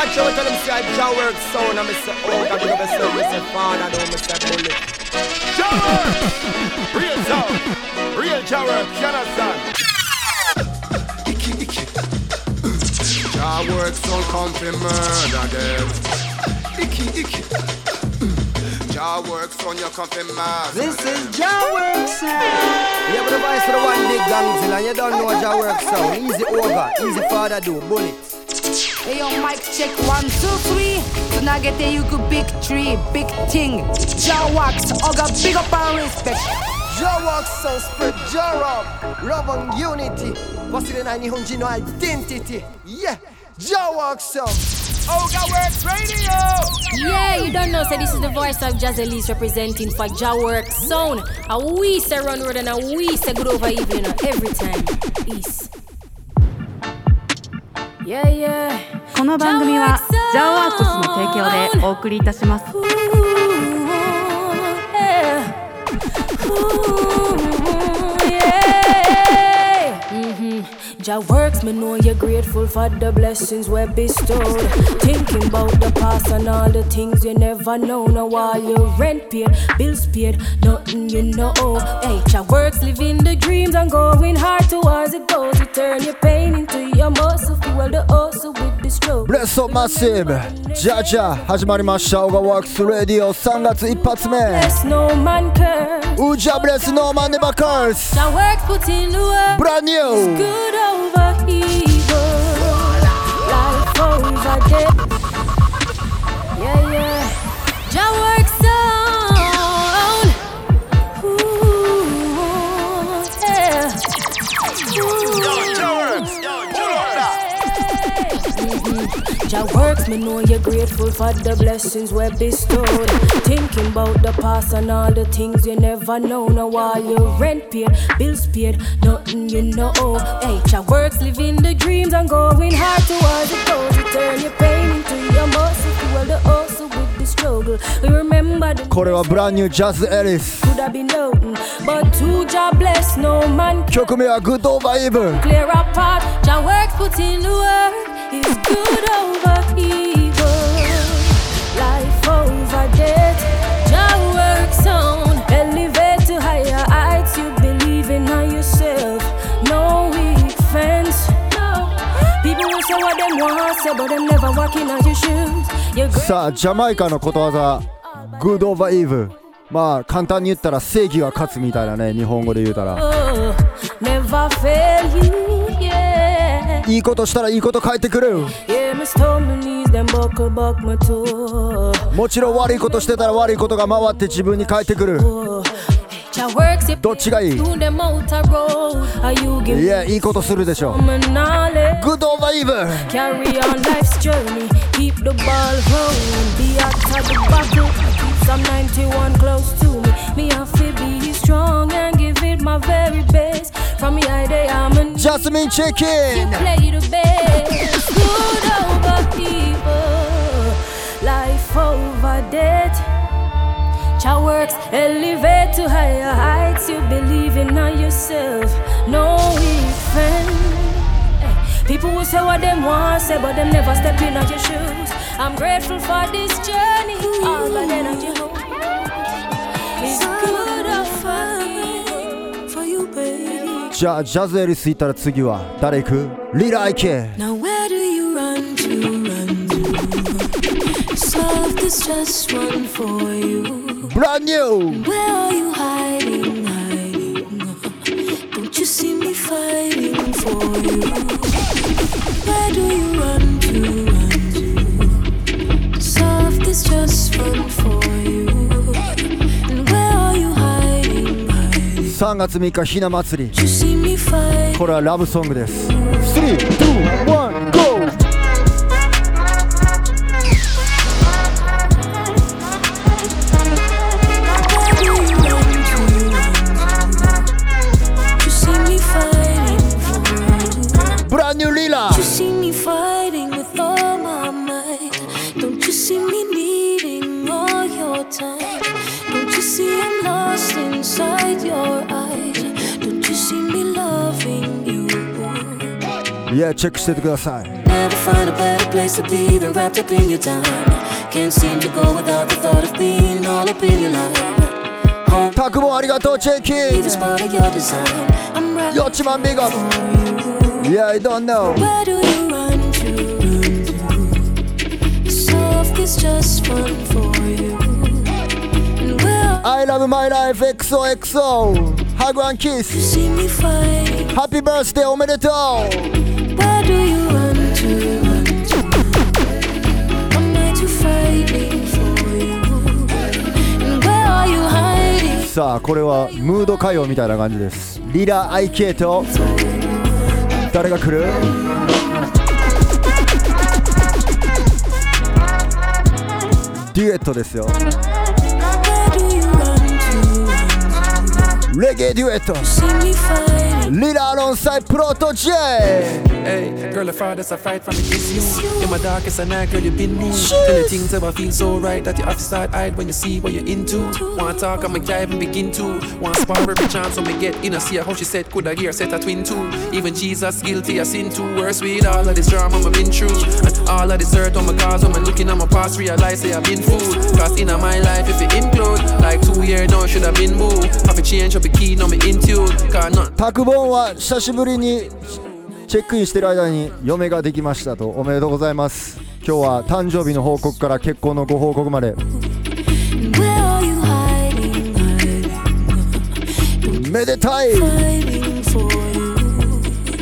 watch out, tell them say I jaw work sound, and me say, oh, God, you say, me say, father, do me say, bullet. Jaw work! Real sound! Real jaw work, you understand? Jaw work sound come to murder them. Icky, icky. Jaw work sound, you come to murder This is Jaw work sound. Yeah, but the voice for the one big gangzilla, and you don't know Jaw work sound. Easy over, easy father do, bullets. Hey yo, mic check one, two, three. So now get there, you could big tree, big thing. Jaw wax, Oga, big up and respect. Jaw work sound, spread jaw up, love and unity. 忘れない日本人の identity. Yeah, Jaw work sound. Oga Works Radio! Yeah, you don't know, so this is the voice of Jazz Elise representing for Jawork Sound. A we say run road and a we say good over evening every time. Peace. Yeah, yeah. この番組はジャーワークスの提供でお送りいたします Ooh, yeah. Ooh, yeah. Mhm. Jah works, me know you're grateful for the blessings we're bestowed. Thinking about the past and all the things you never know. Now while your rent paid, bills paid, nothing you know. Hey, Jah works, living the dreams and going hard towards the goals. You turn your pain into your muscle, fuel the hustle with the stroke. ブレストマッシブじゃじゃ始まりました。オガワークスレディオ3月一発目.ウジャブレスノーマンネバカース.ブランニュー Jah works, me know you're grateful for the blessings we bestowed. Thinking about the past and all the things you never know. Now while you rent paid, bills paid, nothing you know. Hey, Jah works, living the dreams and going hard towards the goals. You turn your pain into your muscle. Well, the also with the struggle. We remember the Core Koreva brand new Jazz Ellis. Could have been open, but two Jah bless no man. Chokumia good over evil. Clear apart, Jah works, put in the work. さあジャマイカのことわざ「 Good over evil」まあ簡単に言ったら正義は勝つみたいなね日本語で言うたら。Never fail you. いいことしたらいいこと返ってくるもちろん悪いことしてたら悪いことが回って自分に返ってくる。どっちがいい？いやいいことするでしょう。グッドバイブキャリー on give my very best. From me, I day I'm a Jasmine Chicken. You play the best. Good over people, life over death. Your works elevate to higher heights. You believe in on yourself, no weak friend. Eh, people will say what they want, say, but them never step in on your shoes. I'm grateful for this journey, all of energy. It's good of fun. じゃあジャズエリス行ったら次は誰行くリライケ Now where do you run to, run to? Soft is just one for you. ブランニュー Where are you hiding? 3月3日ひな祭り。これはラブソングです。Don't you see me loving you? いやチェックしててください Never find a better place to be than wrapped up in your time. Can't seem to go without the thought of being all up in your life. Home タクボンありがとうチェキ is part of your design. I'm right よっちまんビガ Yeah I don't know Where do you run to? Soft is just fun for you. And where I love my life XOXO Hug and kiss you see me fighting? Happy birthday おめでとう さあこれはムード歌謡みたいな感じです。リラ IK と誰が来る？デュエットですよ。Reggae Duetos. Lila alongside Proto J. Hey, girl, the farthest a fight from the you. In my darkest a night, girl, you been me. Tell the things ever feel so right that you have to start hide when you see what you're into. Wanna talk, I'ma dive and begin to. Wanna spark? every chance, when we get in I see how she said, could I hear, set a twin too. Even Jesus guilty, I sin too. Worse with all of this drama, I've been through. And all of this hurt on my cause, when I'm looking at my past, realize I've been fooled. Cause in my life, if it include, like two years now, should have been moved. Have to change up タクボンは久しぶりにチェックインしてる間に嫁ができましたとおめでとうございます。今日は誕生日の報告から結婚のご報告まで?めでたい.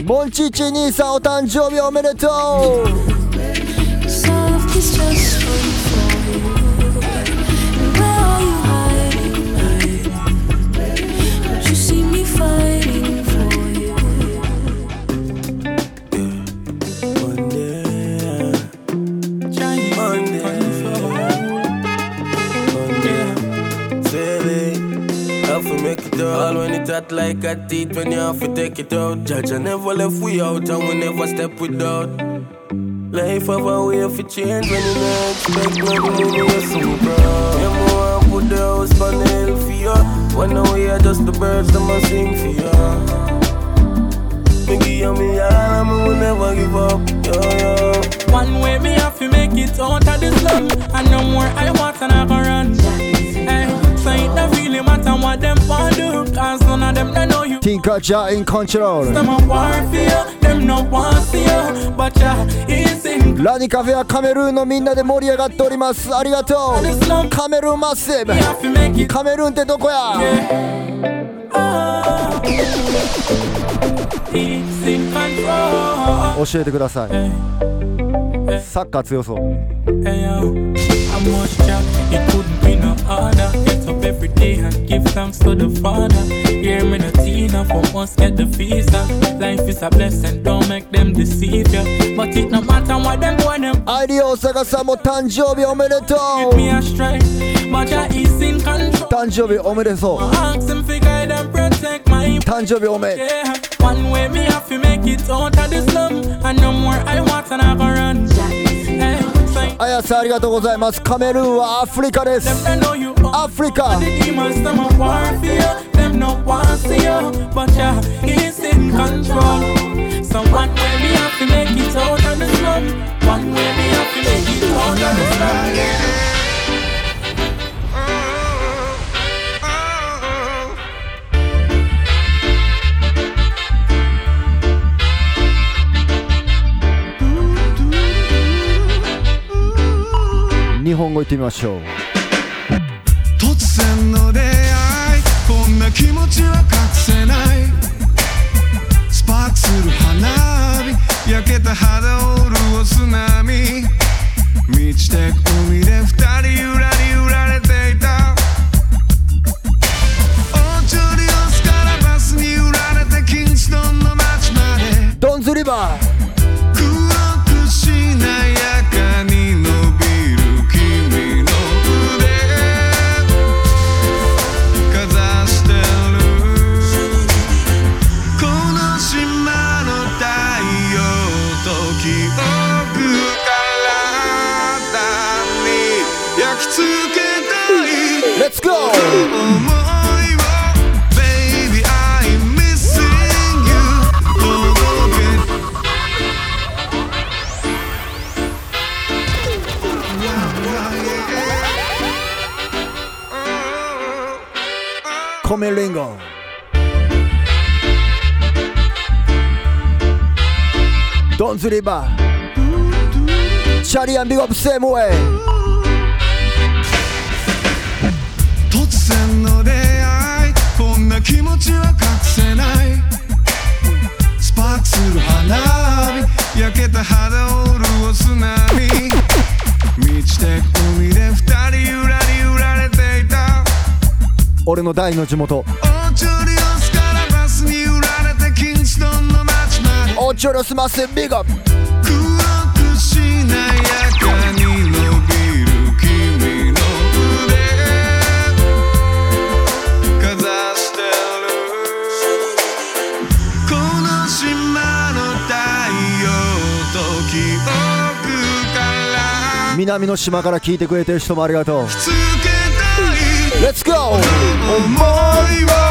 モンチッチ兄さんお誕生日おめでとう hot like a teeth when you have to take it out. Judge, I never left we out and we never step without. Life have a way of change when you don't expect nothing you're so proud. You more put the house on the hill for you. When we are just the birds that must sing for you. Me give me all and me will never give up. Yo, yo. One way me have to make it out of the slum And no more I want and I go run it don't really matter what them want do Cause none of them they know you ティンカージャーインコントロール Them a war for you Them no want you But yeah, it's in ラニカフェはカメルーンのみんなで盛り上がっておりますありがとうカメルーンマッシブカメルーンってどこや oh, in control 教えてくださいサッカー強そう Hey yo, day and give thanks to the Father. Hear me no Tina for us get the visa. Life is a blessing, don't make them deceive you. But it no matter what them want them アイリオ大阪さんも誕生日おめでと get う me astray. But Jah is in control. 誕生日おめでとう Ask him to guide and protect my 誕生日おめ yeah. One way me have to make it out of the slum. And no more I want and I やさんありがとうございます。カメルーンはアフリカです。Them they know you アフリカ日本語言ってみましょう。突然の出会いこんな気持ちは隠せない。スパークする花火焼けた肌を潤す波。満ちてく海で二人ゆらり揺られていた。オーチョリオスからバスに揺られてキンストンの街まで。ドンズリバーメリンゴドンズリバーシャリアンビゴップセームウェイ突然の出会いこんな気持ちは隠せない。スパークする花火焼けた肌を潤す波。満ちてく海で二人俺の第二の地元。オーチョスからバスかに伸びる君の腕。かざしてる。この島の太陽と記憶から。南の島から聞いてくれてる人もありがとう Let's go! 想いを。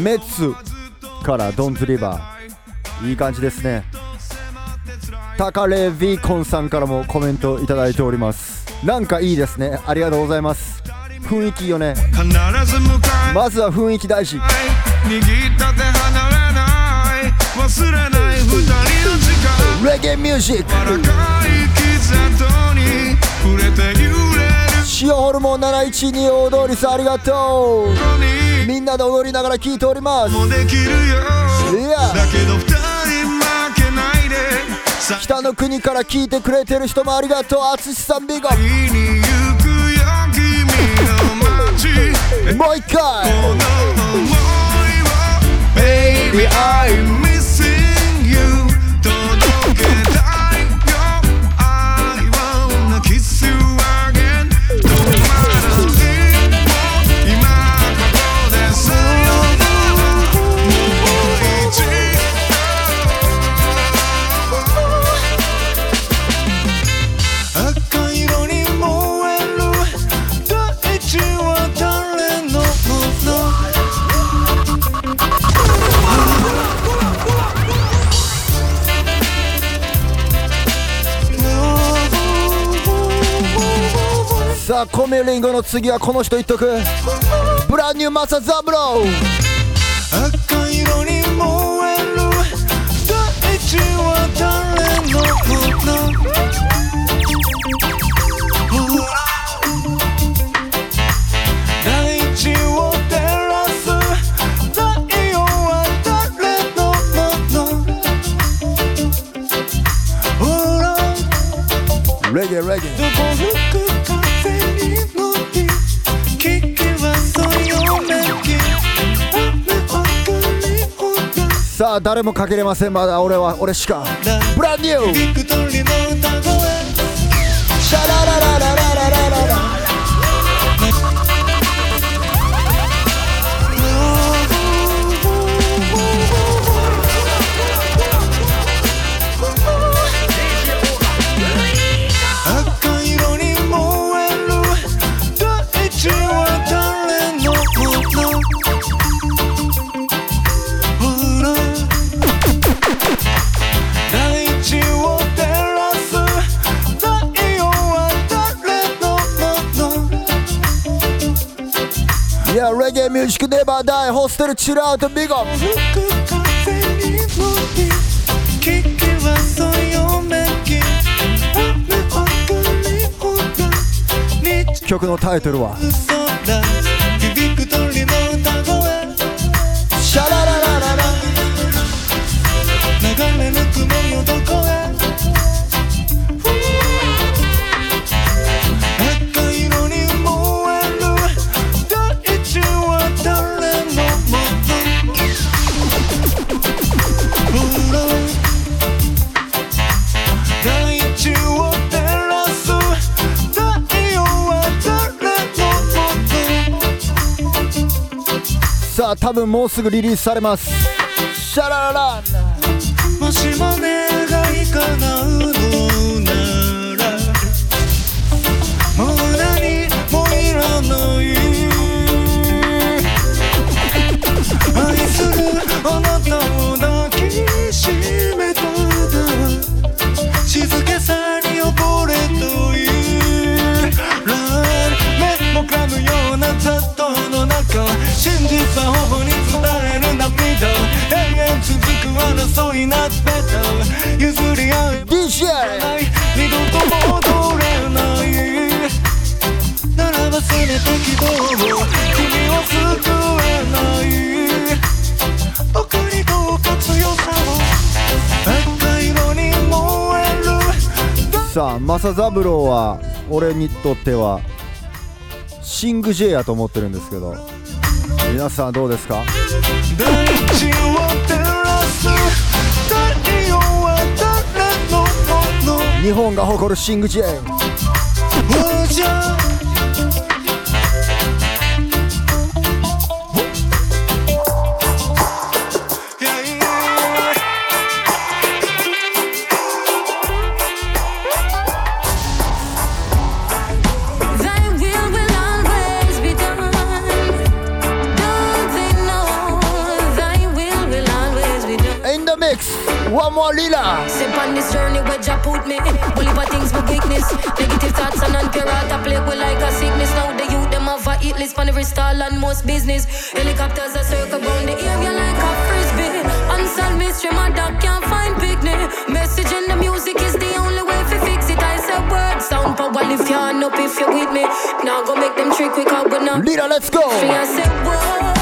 目つからドンズリバー。いい感じですね。タカレビコンさんからもコメントいただいております。なんかいいですね。ありがとうございます。雰囲気よね。まずは雰囲気大事。握った手離れない。忘れない二人の時間。レゲエミュージック塩ホルモン712大通りさんありがとう。みんなで踊りながら聴いております。いや北の国から聞いてくれてる人もありがとう淳さんビゴもう一回さあコメリンゴの次はこの人言っとく。ブランニューマサザブロー。赤色に燃える。大地は誰のもの大地を照らす太陽は誰のもの？ほら。レゲエレゲさあ誰もかけれません。まだ俺は俺しか。ブランニューシャラララララ Music Never ホステルチルアウトビゴ曲のタイトルは。さあ多分もうすぐリリースされます。シャラララも真実は頬に伝える涙永遠続く争いなってた譲り合う DJ 二度と戻れないならばせめて希望を君を救えない僕にどうか強さを赤色に燃えるさあ正三郎は俺にとってはシング J やと思ってるんですけど。皆さんどうですか？大地を照らす太陽は誰のもの？日本が誇るシングおじゃ lila. Step on this journey where Jah put me. Believe of things my weakness. Negative thoughts and I plague with like a sickness. Now the youth them have a hit list on every stall and most business. Helicopters are circle round the area like a frisbee. Unsolved mystery, my dog can't find picnic. Message in the music is the only way to fix it. I said word sound power if you hand up if you're with me. Now go make them trick quick but now. Lila, let's go. I said.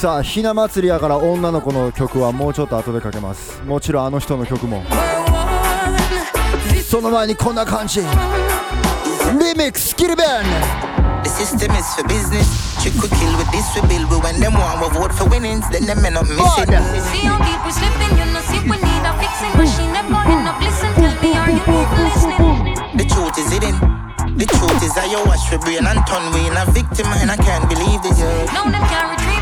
さあひな祭りやから女の子の曲はもうちょっと後でかけますもちろんあの人の曲もその前にこんな感じリミックスキルベン The system is for business. Trick we kill with this we build. But when them want we vote for winnings, then them men up missing. See how deep we slipping, you know, see we need a fixing machine. Them going up, listen, tell me, are you even listening? The truth is hidden. The truth is I you wash for brain and turn we in a victim and I can't believe this. Yeah. No, them can't retrieve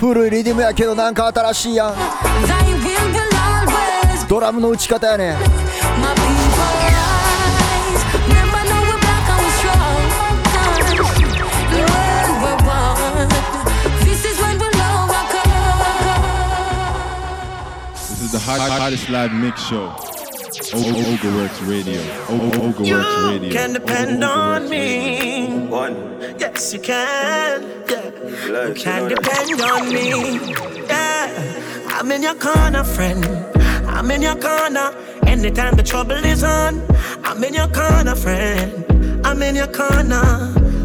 古いリディムやけどなんか新しいやん Thy will will always ドラムの打ち方やね My people rise. Remember now we're black and we're strong. The world we're one. This is when we'll overcome. This is the hot, hottest live mix show. O- O- Ogaworks Radio. O- O- Ogaworks Radio. You can depend on me. One. Yes, you can. Yeah. You can depend on me. Yeah. I'm in your corner, friend. I'm in your corner. Anytime the trouble is on, I'm in your corner, friend. I'm in your corner.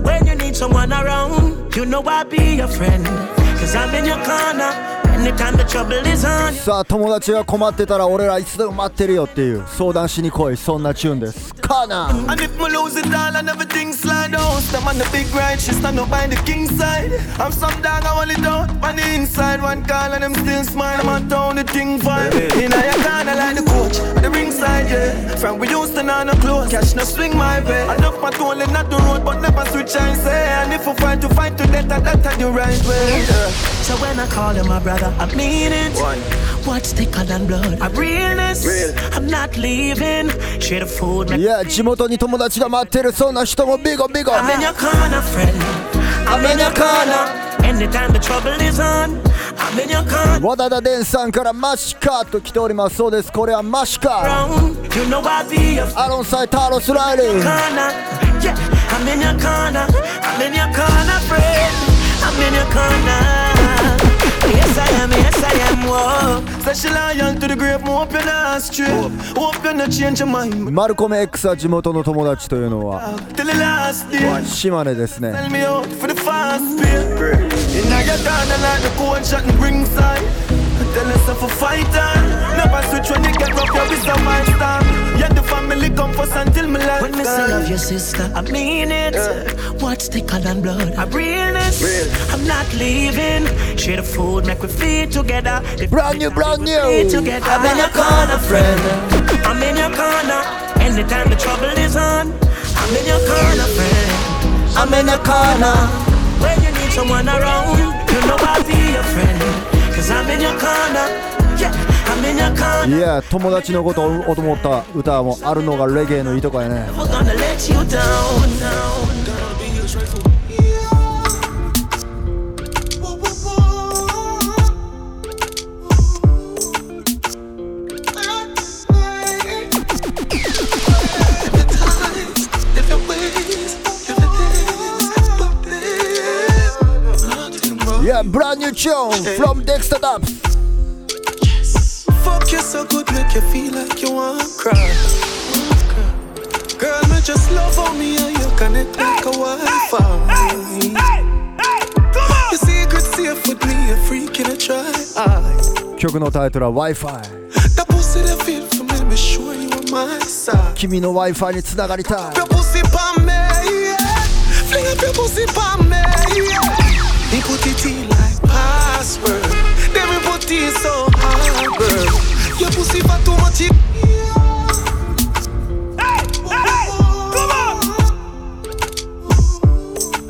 When you need someone around, you know I'll be your friend. Cause I'm in your corner. Anytime the trouble is on. さあ友達が困ってたら俺らいつでも待ってるよっていう相談しに来いそんなチューンですカナ And if me lose it all and everything slide out Them on the big ride, she stand up by the king side I'm some dog, I want it out on the inside One call and them still smile, I'm on town, the thing fine In a corner like the coach, the ringside, yeah From we used to know no clothes, cash no swing my way I love my and not the road, but never switch I say And if we fight to fight to death, that that the right way yeah. So when I call him my brother, I mean it One. What's thicker than blood? A realness Real. I'm not leaving Share the food, いや地元に友達が待ってるそんな人もビゴビゴ I'm in your corner, friend. I'm in your corner. Anytime the trouble is on, I'm in your corner. 和田田伝さんからマシカと来ておりますそうですこれはマシカアロンサイターロスライリー corner. Yeah, I'm in your corner. I'm in your corner, friend. I'm in your corner. マルコメ X は地元の友達というのは島根ですね「」「」Yeah, the family come first until my life. When me say love your sister, I mean it. What's thicker than blood? I realness. I'm not leaving. Share the food, make we feed together. The Brand new, brand new. feed together. I'm in your corner, friend. I'm in your corner. Anytime the trouble is on, I'm in your corner, friend. I'm in your corner. When you need someone around, you know I'll be your friend. Cause I'm in your corner. Yeah, いや友達のことを思った歌もあるのがレゲエのいいとこやね We're gonna let you down. Yeah brand new tune from Dexter Dubs Fuck you so good, make you feel like you want to cry. Girl, me just love how me and you connect like a Wi-Fi. Your secret safe with me, a freak in a try. 曲のタイトルは Wi-Fi That pussy that feel for me, me sure you on my side. 君の Wi-Fi につながりたい Your pussy pa me, yeah. Fling up your pussy pa me, yeah. He put it in like password. Then we put it so hard, girl. Your pussy for too much. It-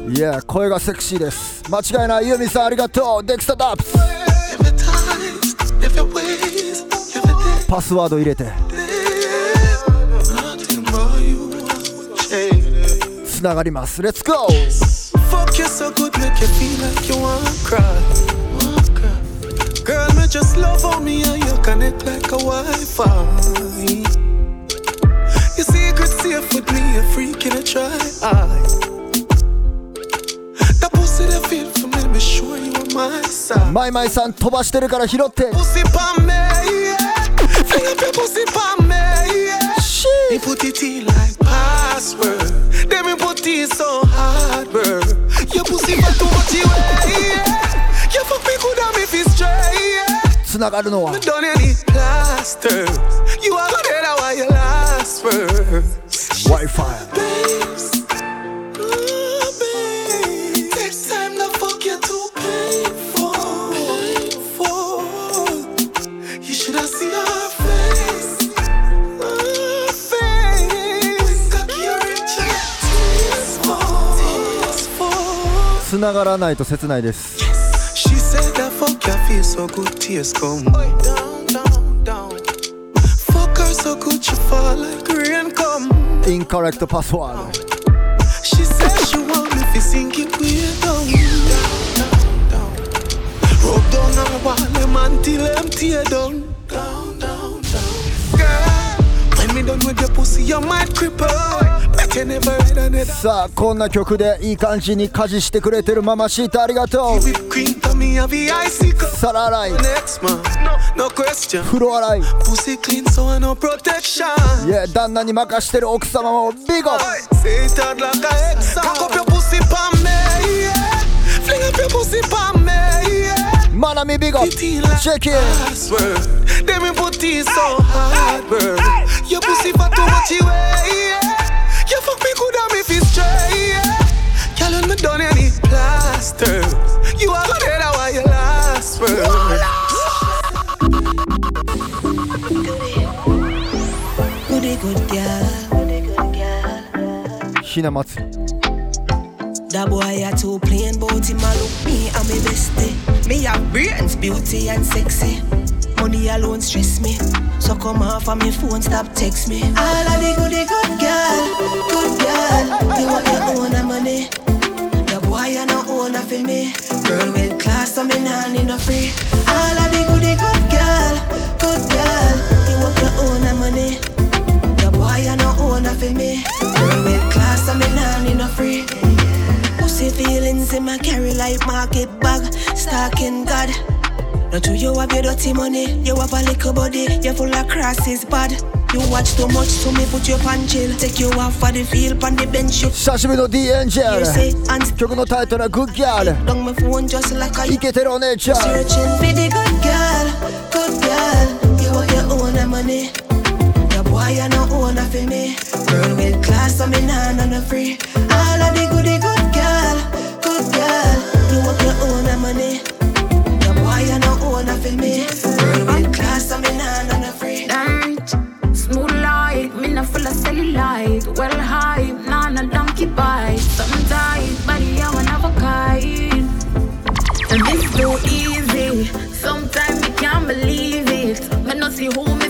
いや声がセクシーです間違いないユーミンさんありがとう Dexter Dubs If your ways, パスワード入れて.つながります Let's go Fuck you so good, make you feel like you want to cry. Girl, me just love how me and you connect like a Wi-Fi. Your secret safe with me, a freak in a try. That pussy that feel for me, me sure you on my side. マイマイさん飛ばしてるから拾って Pussy pa me, yeah. Fling up your pussy pa me, yeah. He put it in like password. Then me put it so つなががらないと切ないです。Fuck your face so good, tears come. Down, down, down. Fuck her so good, she fall like rain come. Incorrect the password. She said she want me to sink it with way down. Down, down, down. Rub down her wall them until them tear down. Down, down, down. Girl, when me done with your pussy, you might cripple. さあこんな曲でいい感じに家事してくれてるママシートありがとう。皿洗い。風呂洗い。Yeah, 旦那に任してる奥様もビゴ。マナミビゴ。チェキン know me if it's straight. Girl, me done, you plaster. You are my dead, why you last for? Goody good girl. Sheena That boy a too plain, but him a look me and me bestie. Me have brains, beauty and sexy. Money alone stress me. So come off of me phone, stop text me. All of the goody good girl, good girl. You want your own money. The boy you no own for me. Girl with class, so me nah need no free. All of the goody good girl, good girl. You want your own money. The boy you no own for me. Girl with class, so me nah need no free. Pussy feelings in my carry like market bag. Stalking God. Now do you have your dirty money? You have a little body, you full of crosses, bad. You watch too much, so me put you on chill. Take you off for the field, on the bench. You... Sasha Mino D Angel. Giocano title a good girl. Long my phone just like I. Iketer on edge. Searching for the good girl, good girl. You want your own money. Your boy you no own for me. Girl with class, I'm in hand on the free. All of the goody good girl, good girl. You want your own money. Boy you no own for me. Girl with class, so me nah none no free. Rich, smooth like me not full of cellulite. Well high, nah no donkey bite. Something tight, body I want have a. And this too easy. Sometimes me can't believe it. Me no see who me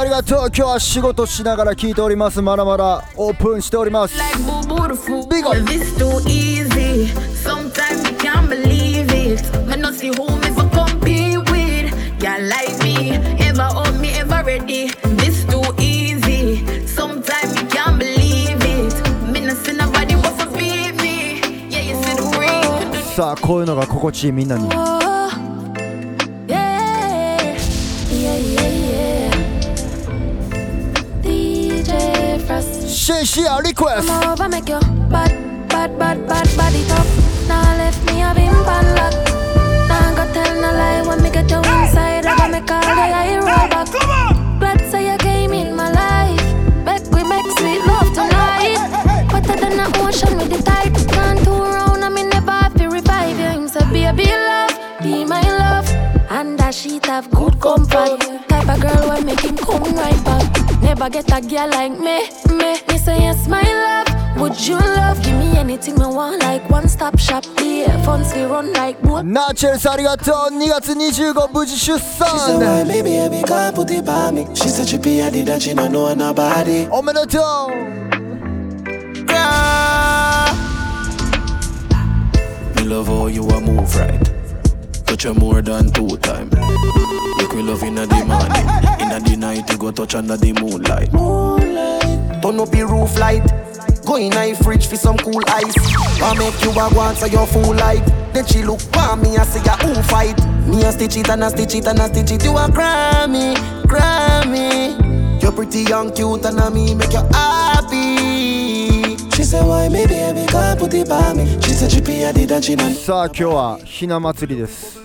ありがとう。今日は仕事しながら聴いております。まだまだオープンしております。さあこういうのが心地いいみんなに。She a request. Come over, make your bad, bad, bad, bad body top. Now left me a bim lock. Now I gotta tell no lie when me get you inside. I go make all the eye roll back. Glad say you came in my life. Back we make sweet love tonight. Better than the ocean with the tide. Turn two round and me never have to revive you. Him say, baby love, be my love. And that sheet have good comfort. Type of girl when make him come right back Never get a girl like me, me. Me say yes, my love. Would you love? Give me anything me want, like one stop shop. Yeah, funds we run like boat. ナチュラルスありがとう2月25無事出 She said, why, 産 baby, baby, can't put it by me. She said, she be a did that she don't know nobody. おめでとう Me love how you a move right. Touch you more than two time. Make we love inna the morning. Inna the night you go touch under the moonlight. Turn up the roof light. Go in a fridge for some cool ice. I make you a want so you full light. Then she look for me and say, who fight? Me a stitch it and a stitch it and a stitch it. You a Grammy, Grammy. You're pretty young, cute and a me make you happy. She say why me さあ今日はひな祭りです。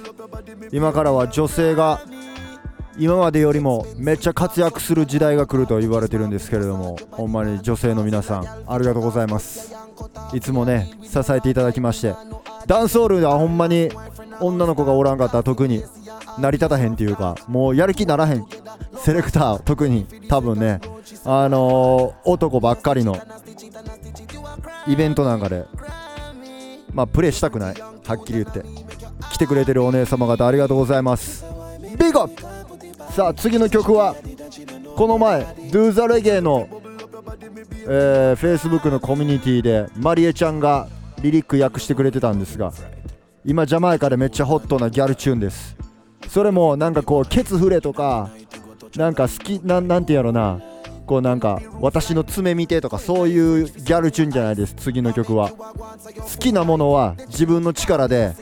今からは女性が今までよりもめっちゃ活躍する時代が来ると言われてるんですけれどもほんまに女性の皆さんありがとうございます。いつもね支えていただきましてダンスホールではほんまに女の子がおらんかったら特に成り立たへんっていうかもうやる気ならへんセレクター特に多分ねあのー男ばっかりのイベントなんかでまあプレイしたくない。はっきり言って。来てくれてるお姉様方ありがとうございます。ビゴさあ次の曲はこの前 Do the Reggae の、えー、Facebook のコミュニティでマリエちゃんがリリック訳してくれてたんですが今ジャマイカでめっちゃホットなギャルチューンです。それもなんかこうケツ振れとかなんか好きなんなんてやろな。こうなんか私の爪見てとかそういうギャルチューンじゃないです次の曲は。好きなものは自分の力で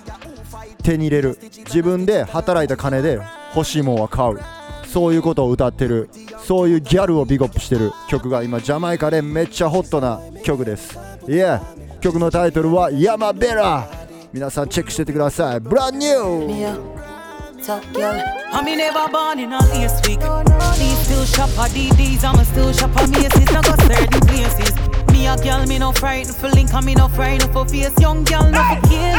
手に入れる。自分で働いた金で欲しいもんは買う。そういうことを歌ってる。そういうギャルをビゴップしてる。曲が今ジャマイカでめっちゃホットな曲です。いや曲のタイトルは「ヤマベラ」皆さんチェックしててください。ブランニュー Top girl. I me never born in a lace week. Me still shop at DDs, I'ma still shop at Macy's. Now go certain places. Me a girl, me no frightened for link, and me no frightened for face. Young girl, no for kill.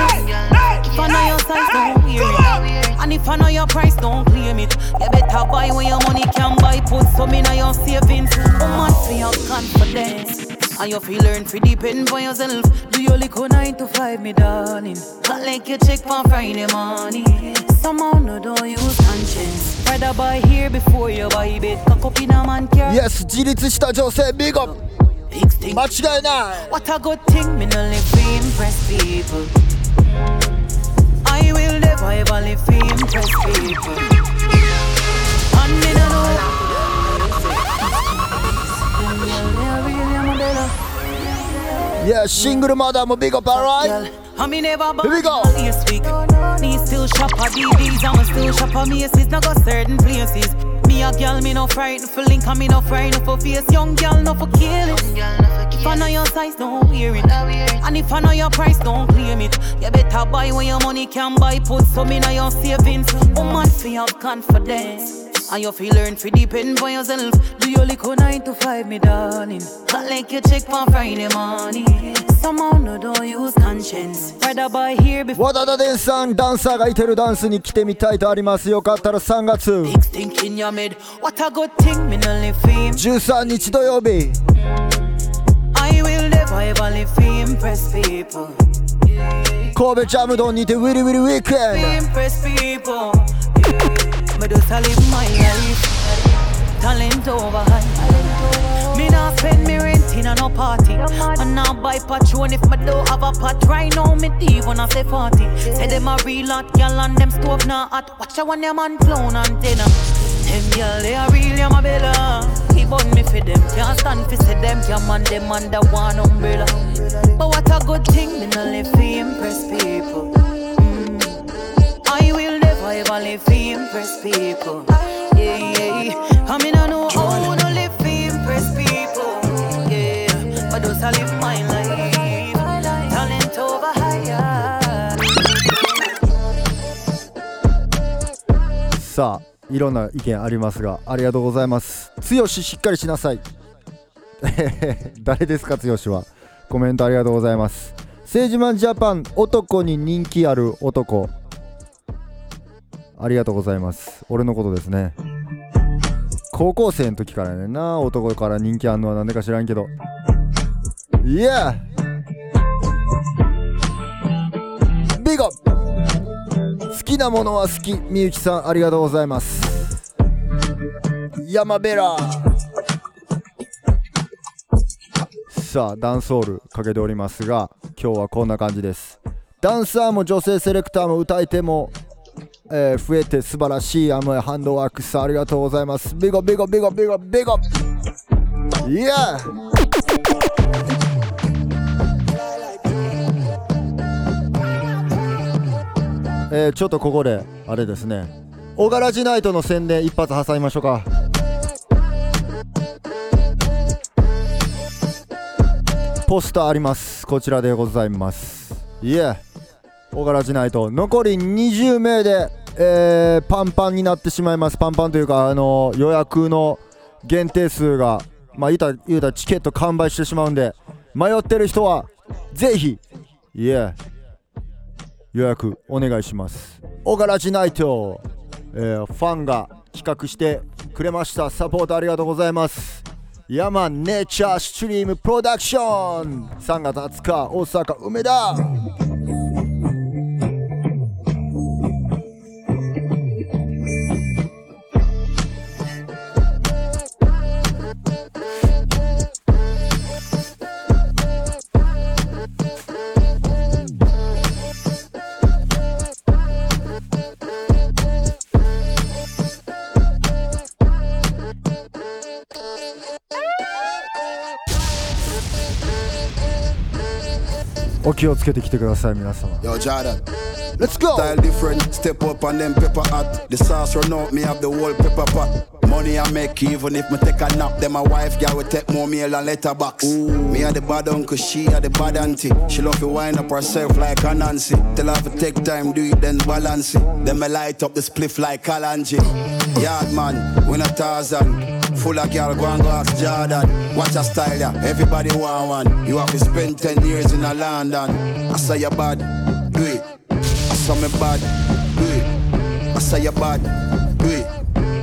If I know your size, don't wear it. And if I know your price, don't claim it. You better buy when your money can buy. Put some in your savings. Woman, for your confidence. And you feel learn to depend on yourself. Do your little 9 to 5, me darling. Not like you check for Friday morning. Somehow no don't use conscience. Rather buy here before you buy bed. Cock up in a man car. Yes 自立した女性ビッグアップ間違いない What a good thing, me no live to impress people. I will never ever live to impress people. Yeah, single mother, I'm a big up, alright? I mean, never Here we go. Last week. Me still shop for DD's, I'm still shop for Macy's, now go certain places. Me a girl, me no frightened for link, and me no frightened for face. Young girl, no for kill. If I know your size, don't wear it. And if I know your price, don't claim it. You better buy when your money can buy. Put some in your savings. Woman, oh, feel confidence. And you feel learn fi depend on yourself. Do your little nine to five, me darling. Not like you check for Friday morning. Somehow no don't use conscience. Rather buy here before. 和田田伝さんダンサーがいてるダンスに来てみたいとありますよかったら3月 Think in your mid. What a good thing, me no live for him. 13日土曜日 I will never ever live to impress people. 神戸ジャムドンにてウィリウィリウィークエン people. Me just a live my life. Talent over high. Me not spend me rent in a no party. And now buy patron if me don't have a pot. Right now me deep when I say 40. Say them a real hot gal and them stove not hot. Watch out when them man clown antenna. Them gal they a real ya my bella. Keep on me for them. Can't stand for say them. Can't man them under one umbrella. But what a good thing me no live to impress people. Mm. I will never ever live to impress people. Yeah, yeah. I mean I know how oh, to live to impress people. Yeah, but those I live my life. Talent over higher. さあいろんな意見ありますがありがとうございます剛しっかりしなさい誰ですか剛はコメントありがとうございます政治マンジャパン男に人気ある男ありがとうございます。俺のことですね。高校生の時からねな。男から人気あんのはなんでか知らんけど。いやビゴ好きなものは好き。みゆきさんありがとうございます。山ベラさあダンソールかけておりますが今日はこんな感じです。ダンサーも女性セレクターも歌い手も、えー増えて素晴らしいアムハンドワークさんありがとうございます。ビゴビゴビゴビゴビゴ。いやえーちょっとここであれですね。オガラジナイトの宣伝一発挟みましょうか。ポスターあります。こちらでございます。いえオガラジナイト残り20名で、えーパンパンになってしまいます。パンパンというかあの予約の限定数がまあ言うたら言うたチケット完売してしまうんで迷ってる人はぜひいえ予約お願いします。オガラジナイト、ファンが企画してくれました。サポートありがとうございます。ヤマネチャーストリームプロダクション。3月20日大阪梅田。お気をつけてきてください皆様 Yo, Jordan. Let's go. Style different, step up on them pepper hot. The sauce run out, me have the whole pepper pot. Money I make even if me take a nap. Then my wife girl will take more meal and letterbox. Me are the bad uncle, she are the bad auntie. She love to wind up herself like a Nancy. Tell her to take time, do it then balance it. Then me light up the spliff like Kalanji. Yard man, we not Tarzan. Full of girl, go and go ask Jordan. Watch your style, yeah. Everybody want one. You have to spend 10 years in a London. I say you bad, do it. I saw me bad, do it. I say you bad.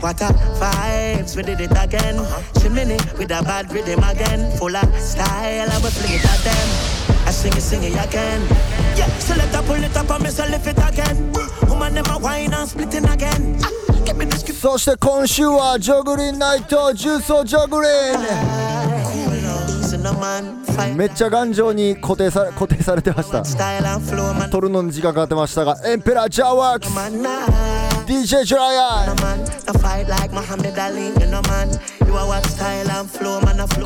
What a vibes, we did it again. Chimney with a bad rhythm again. Full of style, and we fling it at them. I sing it, sing it again. Yeah, so let her pull it up and me so lift it again. Woman, them a wine and splitting again. Give me this そして今週はジョグリンナイト重曹ジョグリン めっちゃ頑丈に固定され,固定されてました。撮るのに時間かかってましたがエンペラージャワーク DJ ジュライアイ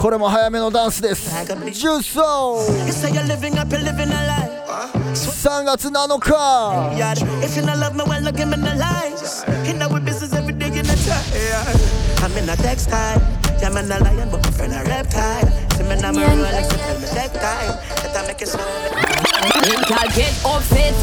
これも早めのダンスです。ジューソー3月7日。See me now, my Rolex, tell me necktie. That I make it so. Y'all get upset.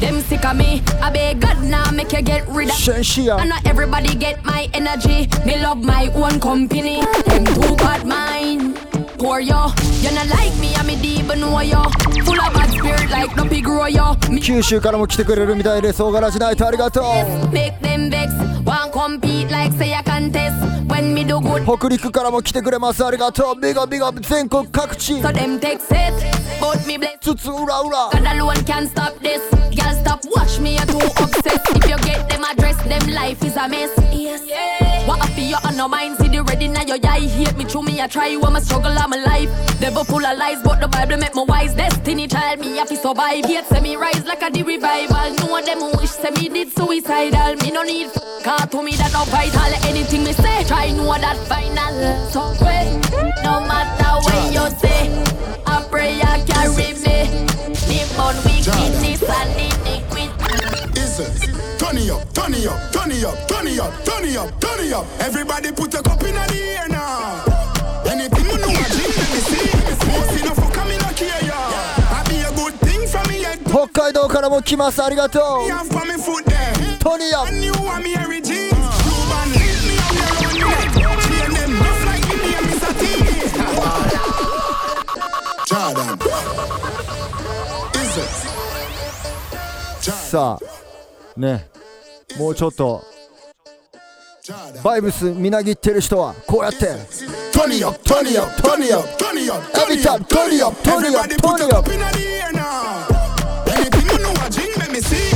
Them sick of me. I beg God now make you get rid of. Shenshia. Uh? And not everybody get my energy. Me love my own company. Them too bad mind Poor yo. You not like me, I'm a deep know yo. Full of bad spirit like no pig grow yo. Me 九州からも来てくれるみたいです大柄しないとありがとう make them vex. Want compete like say a contest. When me do good. 北陸からも来てくれますありがとうビガビガ全国各地 So them take set. But me bless. つつ裏裏 God alone can stop this. Girl, stop watch me, you're too obsessed. If you get them address, them life is a mess. Yes. What I feel you on no mind, see the ready now your eye. Hate me through me, I try you, I'm a struggle, I'm alive. Devil full of lies, but the Bible make me wise. Destiny child, me have to survive. Yet say me rise like a the revival. No one them wish say me did suicidal. Me no need car to me that no vital. Anything me say, try know that final. So pray, no matter what you say, a prayer carry me. Live on wickedness and iniquity. Is it? Turn it up, turn it up, turn it up, turn it up, turn it up, turn it up. Everybody put a cup in the air now. 北海道からも来ます。ありがとう。トニア。さあ。ね。もうちょっと。バイブスみなぎってる人はこうやって。トニオトニオトニオトニオエビタントトニオトニオトニオトニオトニオ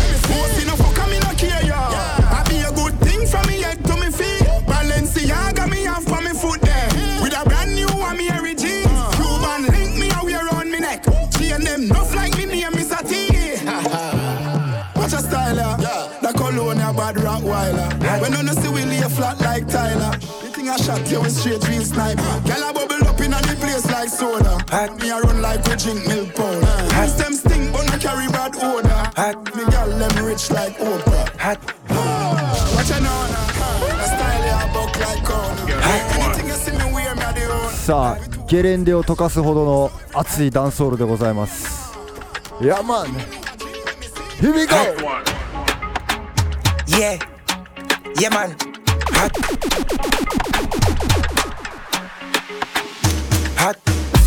cologne a bad rock whiler. When you see we lay flat like Tyler. The thing I shot you with straight real sniper. Girl a bubble up in a place like soda. Me a run like we drink milk powder. Hands them stink but no carry bad odor. Me girl them rich like Oprah. Watch a now, the style ya buck like corner. Anything you see me wear, me a the own. さあゲレンデを溶かすほどの熱いダンスホールでございますヤマン Here we go! Yeah, yeah, man. Hot. Hot.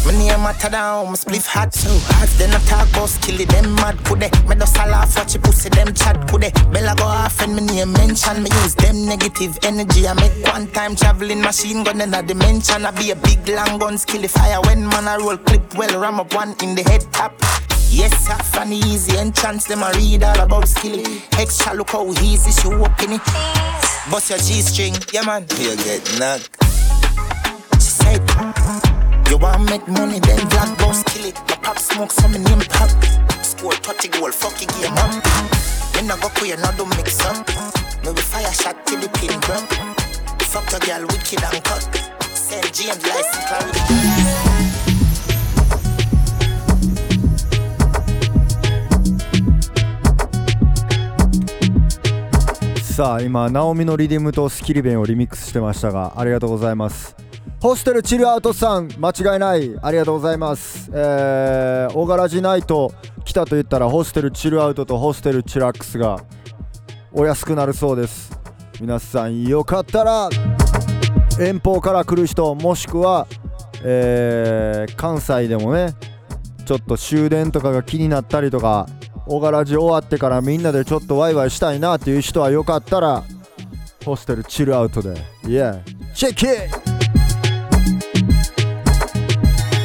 My name matter down, my spliff hot so hot. Then I talk about skilly, them mad kude. Me do laugh watch you pussy, them chat kude. Bella go off and me name mention. Me use them negative energy. I make one time traveling machine gun in a dimension. I be a big long gun skilly fire when man I roll clip well ram up one in the head top. Yes, sir, funny easy entrance, them a read all about skilly. Extra look how easy she walk in it. Bust your G string, yeah man. You get knocked. She said, You want make money, then black boss kill it. My pop smoke, so me name pop. Score 30 goal, fuck your game up. Me I go queer, no do mix up. We fire shot till the pin drop. Fuck your girl, wicked and cut. Send James license clarity. さあ今ナオミのリディムとスキリベンをリミックスしてましたがありがとうございます。ホステルチルアウトさん間違いない。ありがとうございます。えー、オガラジナイト来たと言ったらホステルチルアウトとホステルチラックスがお安くなるそうです。皆さんよかったら遠方から来る人もしくは、えー関西でもねちょっと終電とかが気になったりとかオガラジ終わってからみんなでちょっとワイワイしたいなっていう人はよかったらホステルチルアウトで。Yeah. チェキ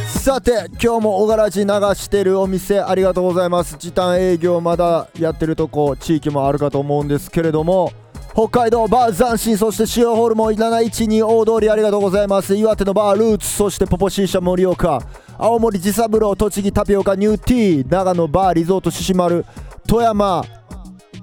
さて今日もオガラジ流してるお店ありがとうございます。時短営業まだやってるとこ地域もあるかと思うんですけれども北海道バー斬新そして塩ホルモン712大通りありがとうございます。岩手のバールーツそしてポポシーシャ盛岡青森自サブロー栃木タピオカニューティー長野バーリゾート獅子丸富山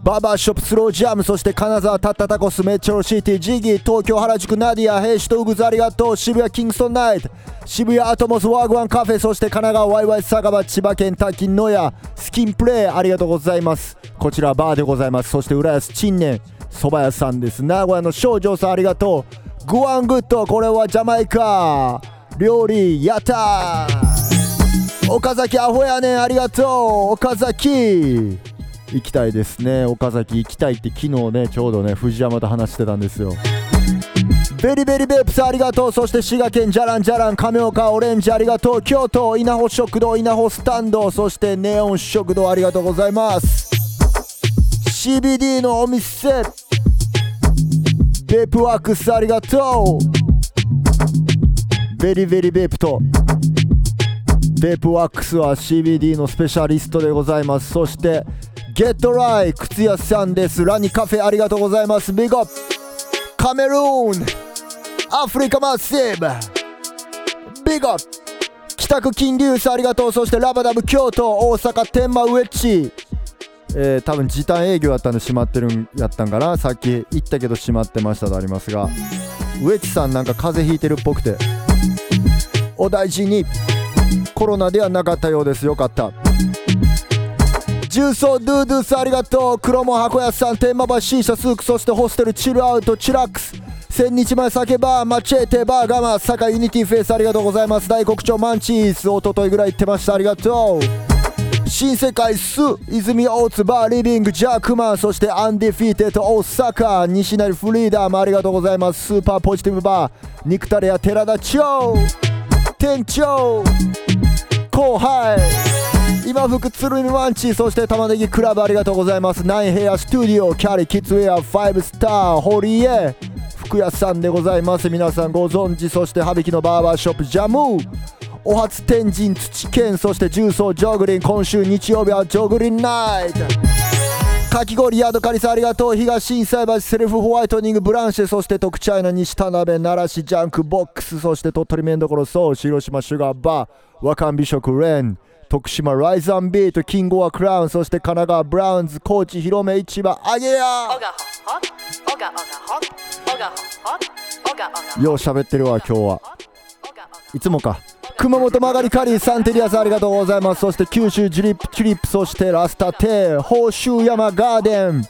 バーバーショップスロージャムそして金沢タッタタコスメチョロシティジギー東京原宿ナディア兵士とウグズありがとう渋谷キングストンナイト渋谷アトモスワーグワンカフェそして神奈川ワイワイ酒場千葉県滝野屋スキンプレイありがとうございます。こちらバーでございます。そして浦安陳年蕎麦屋さんです。名古屋の少女さんありがとう。グワングッドこれはジャマイカ。料理やった岡崎アホやねんありがとう。岡崎。行きたいですね。岡崎行きたいって昨日ねちょうどね藤山と話してたんですよ。ベリベリベープスありがとう。そして滋賀県じゃらんじゃらん。亀岡オレンジありがとう。京都稲穂食堂稲穂スタンド。そしてネオン食堂ありがとうございます。CBD のお店。ベープワークスありがとう。ベリベリベープと。ベープワックスは CBD のスペシャリストでございます。そしてゲットライ靴屋さんです。ラニカフェありがとうございます。 Big up カメルーンアフリカ massive big up 北区金龍スありがとう。そしてラバダブ京都大阪天満ウエッジ。えー、多分時短営業やったんで閉まってるんやったんかなさっき言ったけど閉まってましたとありますがウエッジさんなんか風邪ひいてるっぽくてお大事にコロナではなかったようです。よかった。重曹ドゥドゥスありがとう。黒門箱屋さん天満橋 C 社スークそしてホステルチルアウトチラックス。千日前酒バーマチェーテバーガマ坂ユニティフェイスありがとうございます。大黒町マンチーズおとといぐらい行ってました。ありがとう。新世界ス泉大津バーリビングジャークマンそしてアンディフィーテッド大阪西成フリーダムありがとうございます。スーパーポジティブバー肉タレや寺田町店長後輩今福鶴見ワンチそして玉ねぎクラブありがとうございます。ナインヘアスタジオキャリーキッズウェア5スター堀江福屋さんでございます。皆さんご存知そして羽引きのバーバーショップジャム。ーお初天神土県そして重曹ジョグリン今週日曜日はジョグリンナイト。かき氷ヤドカリさんありがとう東心斎橋セルフホワイトニングブランシェそして特茶屋の西田辺奈良市ジャンクボックスそして鳥取麺どころそう広島シュガーバー和漢美食レン徳島ライズアンビートキングオアクラウンそして神奈川ブラウンズ高知広め市場あげやよう喋ってるわ今日はいつもか熊本曲がりカリーサンテリアさんありがとうございます。そして九州ジュリップチュリップそしてラスタテー宝州山ガーデン。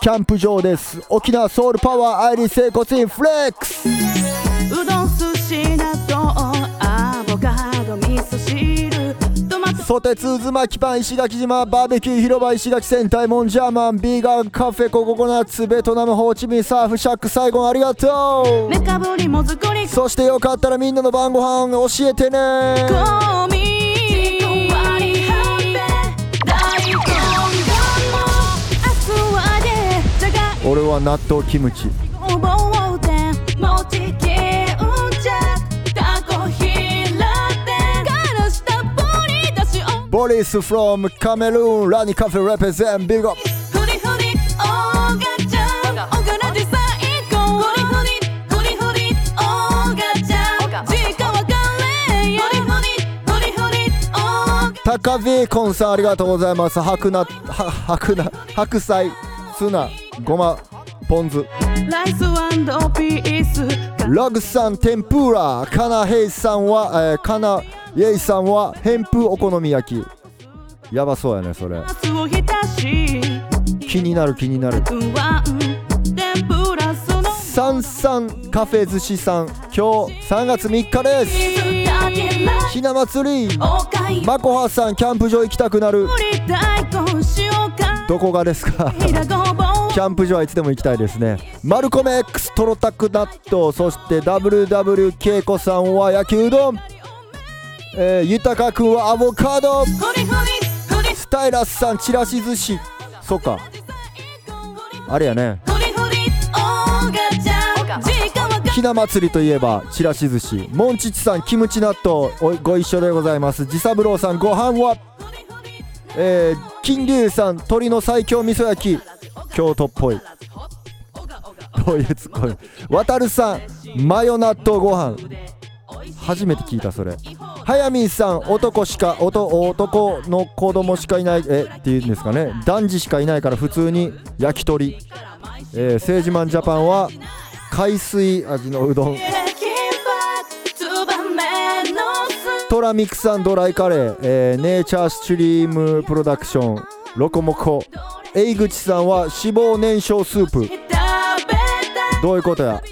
キャンプ場です。沖縄ソウルパワーアイリス整骨院フレックス。うどん寿司納豆アボカド味噌汁。ソテツ渦巻きパン石垣島バーベキュー広場石垣戦隊モンジャーマンビーガンカフェコココナッツベトナムホーチミンサーフシャック最後ありがとう。そしてよかったらみんなの晩ご飯教えてね。俺は納豆キムチちゃんおがらじ最高ふりふりふりふりおがちゃん時間わかれやふりふりふりふりおが高ビーコンさんありがとうございます白菜は白菜白菜ツナごまポン酢ライスピースラグさん天ぷらカナヘイさんは、えー、カナイェイさんは偏風お好み焼き。やばそうやねそれ。気になる気になる不安サンサンカフェ寿司さん。今日3月3日です。ひな祭り。まこはさんキャンプ場行きたくなる。どこがですか？キャンプ場はいつでも行きたいですね。マルコメ X トロタクナットそして WW 恵子さんは焼きうどん。えー、豊かくんはアボカド。スタイラスさんちらし寿司。そっか。あれやね。ひな祭りといえばちらし寿司モンチチさんキムチ納豆ご一緒でございます。自三郎さんご飯は？えー、金龍さん鶏の最強味噌焼き京都っぽい。どういうツッコミ？渡るさんマヨ納豆ご飯。初めて聞いたそれ。早見さん男しか男の子供しかいない。えっていうんですかね。男児しかいないから普通に焼き鳥。えー、セージマンジャパンは海水味のうどん。トラミックスドライカレー、えー、ネイチャースチュリームプロダクション。ロコモコ。江口さんは脂肪燃焼スープ。どういうことや？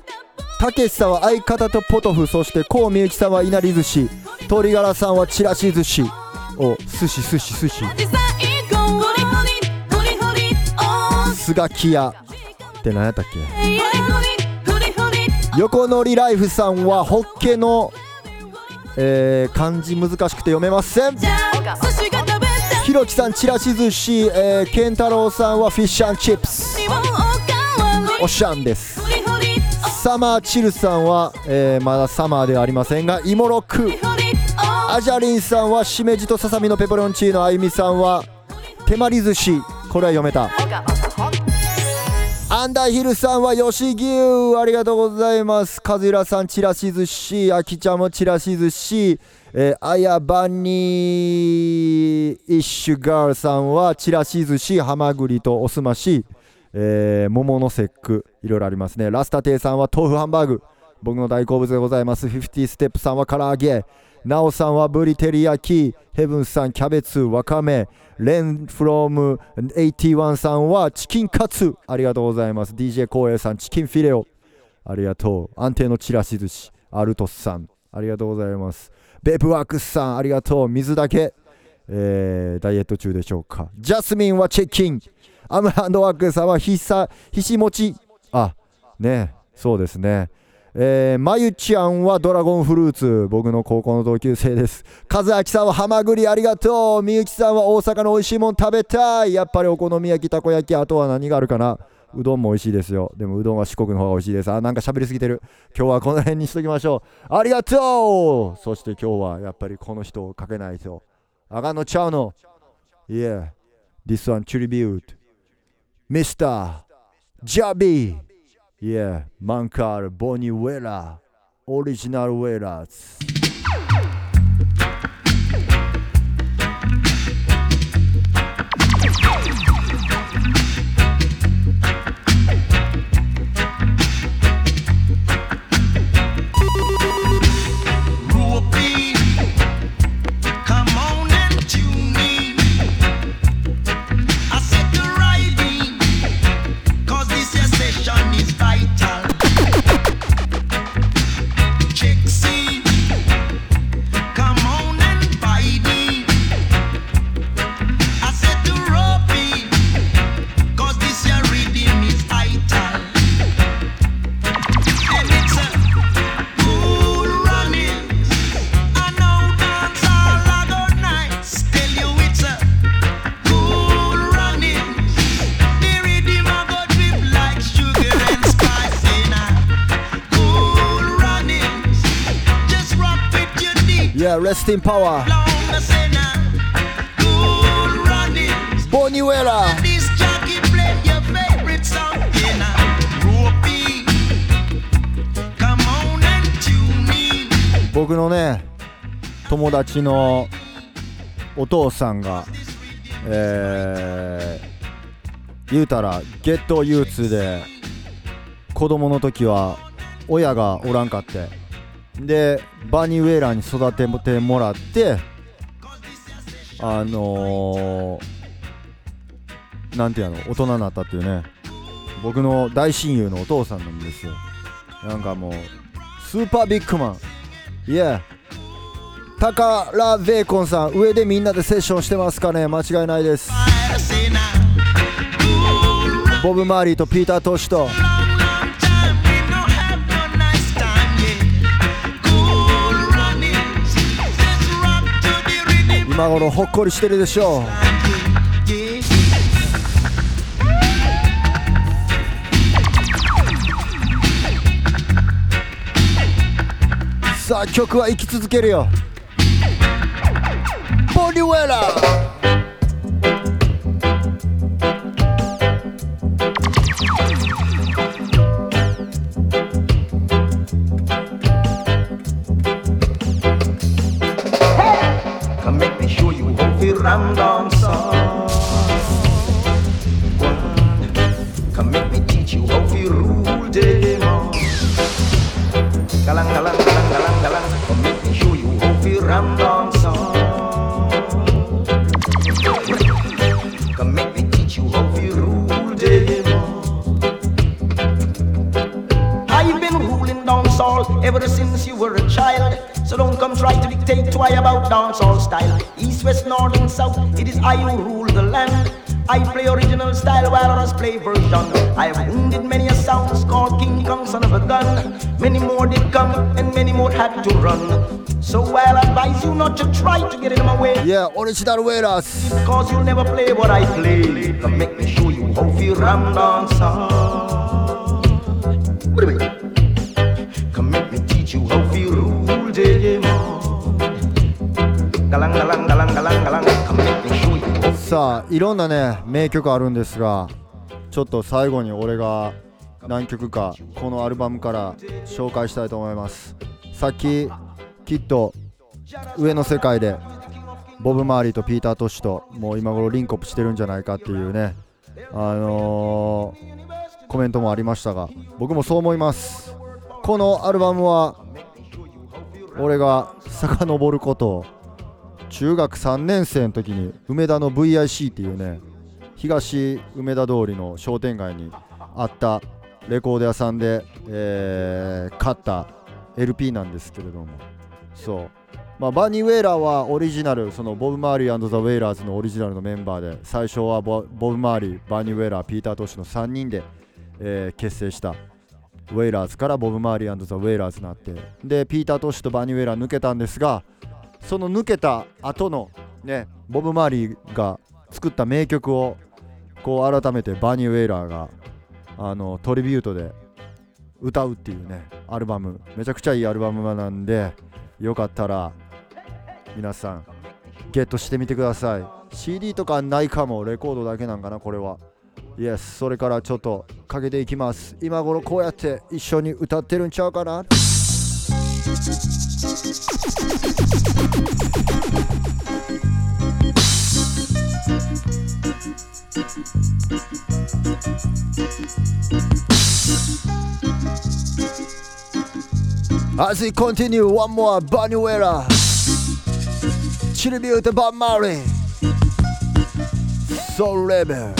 たけしさんは相方とポトフ。そしてコウみゆきさんはいなり寿司。鶏ガラさんはちらし寿司。お寿司寿司寿司。スガキ屋って何やったっけ？横乗りライフさんはホッケの、えー、漢字難しくて読めません。ひろきさんちらし寿司、えー、健太郎さんはフィッシュチップス。おしゃんです。サマーチルさんは、えー、まだサマーではありませんがイモロック。アジャリンさんはしめじとささみのペペロンチーノ。あゆみさんは手まり寿司。これは読めた。アンダーヒルさんは吉牛ありがとうございます。和浦さんちらし寿司あきちゃんもちらし寿司。えー、あやばにイッシュガールさんはちらし寿司はまぐりとおすまし、えー、桃の節句いろいろありますね。ラスタテイさんは豆腐ハンバーグ。僕の大好物でございます。50ステップさんは唐揚げ。なおさんはブリ照り焼きヘブンさんキャベツわかめレンフローム81さんはチキンカツ。ありがとうございます。DJ 光栄さんチキンフィレオ。ありがとう。安定のちらし寿司。アルトスさん。ありがとうございます。ベープワークスさんありがとう。水だけ、えー、ダイエット中でしょうか。ジャスミンはチェッキン。アムランドワークスさんはひさひしもち。あねそうですね。えー、まゆちゃんはドラゴンフルーツ。僕の高校の同級生です。和明さんはハマグリありがとう。みゆきさんは大阪の美味しいもん食べたい。やっぱりお好み焼きたこ焼きあとは何があるかな。うどんも美味しいですよ。でもうどんは四国の方が美味しいです。あなんか喋りすぎてる。今日はこの辺にしときましょう。ありがとう。そして今日はやっぱりこの人をかけないと。あがのちゃうの？Yeah. This one tribute. Mr. Jabi Yeah, Mankar Boniwela, Original Wellers. Rest in power. Boniwela. 僕のね友達のお父さんがえー、言うたらゲット憂鬱で子供の時は親がおらんかってでバニーウェーラーに育ててもらってあのー、なんていうの大人になったっていうね。僕の大親友のお父さんなんですよ。なんかもうスーパービッグマン。いやタカラベーコンさん上でみんなでセッションしてますかね？間違いないです。ボブ・マーリーとピーター・トシと。今頃ほっこりしてるでしょう。さあ曲は生き続けるよ。ボディウェラー。Dancehall style. East, west, north, and south, it is I who rule the land. I play original style while others play version. I have wounded many a sounds called King Kong, son of a gun. Many more did come, and many more had to run. So I'll advise you not to try to get in my way. Yeah, original Whalers. Cause you'll never play what I play. Come make me show you how to ram dance. さあいろんなね名曲あるんですがちょっと最後に俺が何曲かこのアルバムから紹介したいと思います。さっききっと上の世界でボブ・マーリーとピーター・トシともう今頃リンクアップしてるんじゃないかっていうねあのーコメントもありましたが僕もそう思います。このアルバムは俺が遡ることを中学3年生の時に梅田の VIC っていうね東梅田通りの商店街にあったレコード屋さんで、えー買った LP なんですけれども。そう、まあ、バニー・ウェイラーはオリジナルそのボブ・マーリーザ・ウェイラーズのオリジナルのメンバーで最初はボブ・マーリーバニー・ウェイラーピーター・トッシュの3人で、えー結成したウェイラーズからボブ・マーリーザ・ウェイラーズになって。でピーター・トッシュとバニー・ウェイラー抜けたんですがその抜けた後のねボブ・マーリーが作った名曲をこう改めてバニー・ウェイラーがあのトリビュートで歌うっていうねアルバム。めちゃくちゃいいアルバムなんでよかったら皆さんゲットしてみてください。CD とかないかもレコードだけなんかなこれは。Yes それからちょっとかけていきます。今頃こうやって一緒に歌ってるんちゃうかな。As we continue, one more Banuera Tribute to Bob Marley. Soul Rebel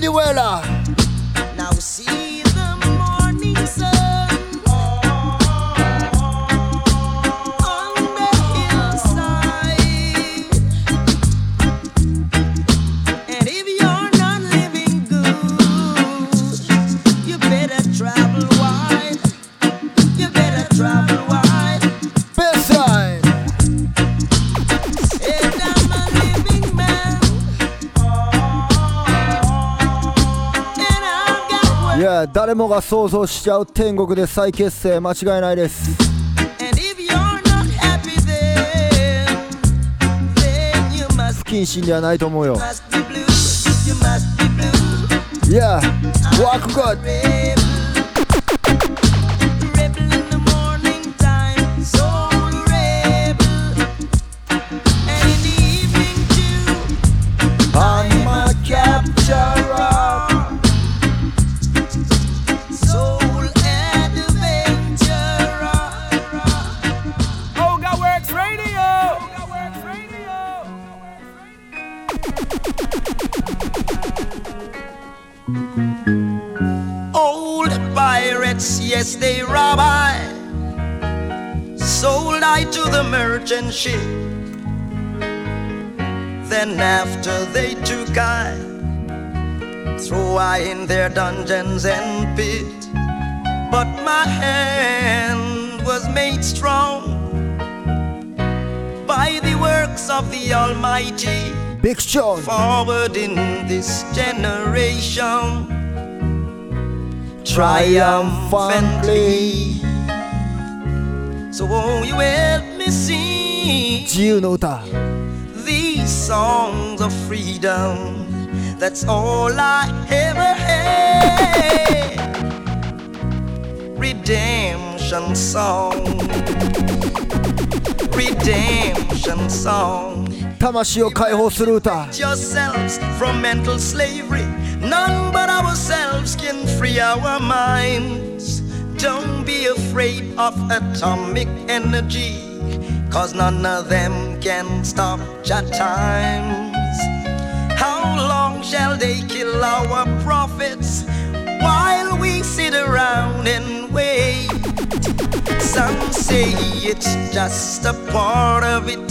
Bonuela Now 誰もが想像しちゃう天国で再結成間違いないです。謹慎ではないと思うよ。Yeah. To the merchant ship. Then after they took I, threw I in their dungeons and pit. But my hand was made strong by the works of the Almighty. Big Sean. Forward in this generation triumphantly. So won't you help me sing 自由の歌 these songs of freedom? That's all I ever had. Redemption song. Redemption song. 魂を解放する歌 yourselves from mental slavery. None but ourselves can free our minds. Don't be afraid of atomic energy, Cause none of them can stop your times. How long shall they kill our prophets while we sit around and wait? Some say it's just a part of it,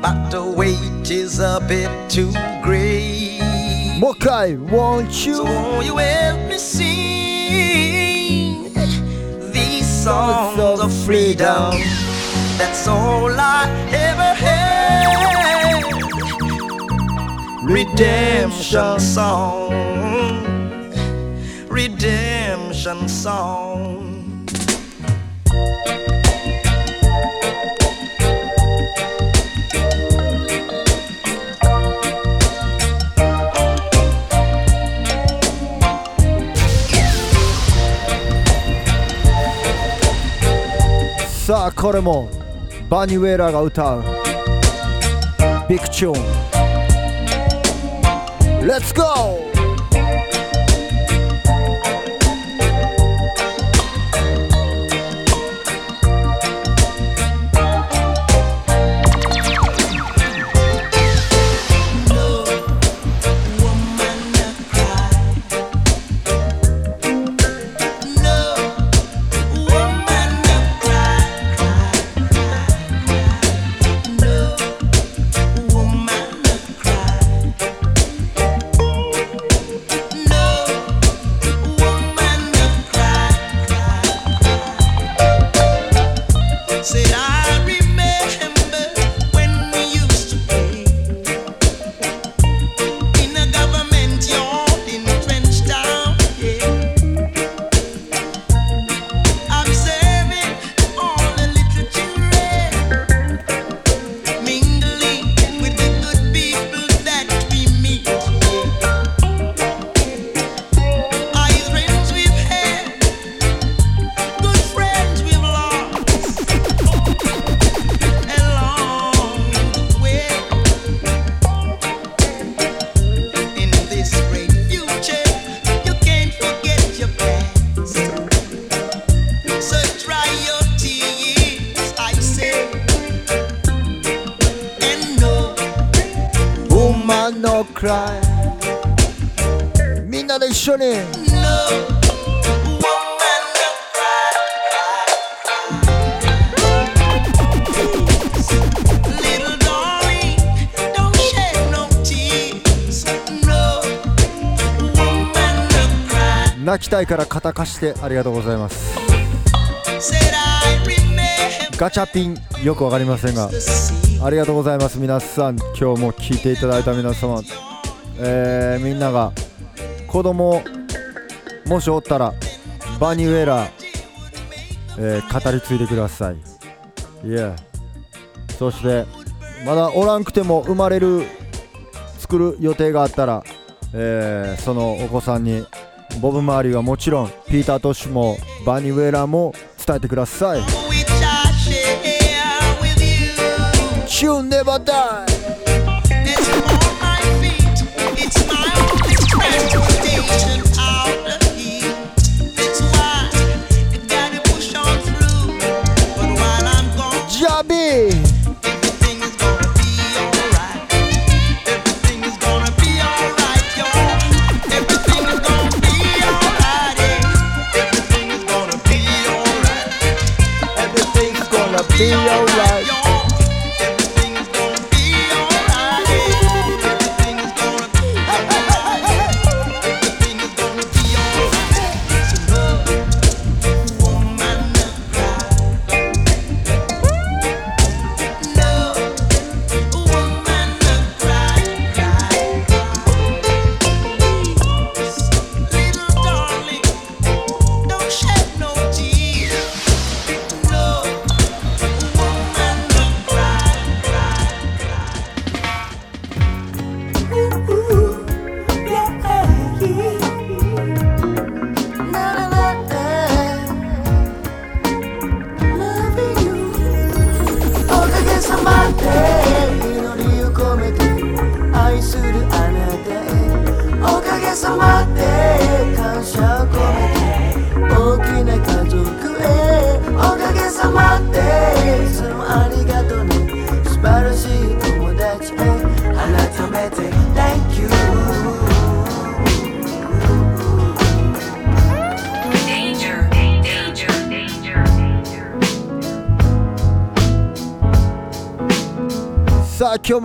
but the wait is a bit too great. Mokai, won't you? So won't you help me sing these songs of freedom? That's all I ever had. Redemption song, redemption song. song.「さあ Banuera Rautau. Big tune. Let's go! たいから肩貸してありがとうございます。ガチャピンよくわかりませんがありがとうございます。皆さん今日も聞いていただいた皆様、えーみんなが子供もしおったらバニウェラ、えー語り継いでください。Yeah そしてまだおらんくても生まれる作る予定があったら、えーそのお子さんにボブ・マーリーはもちろんピーター・トッシュもバニウェラも伝えてください。Tune never die See you.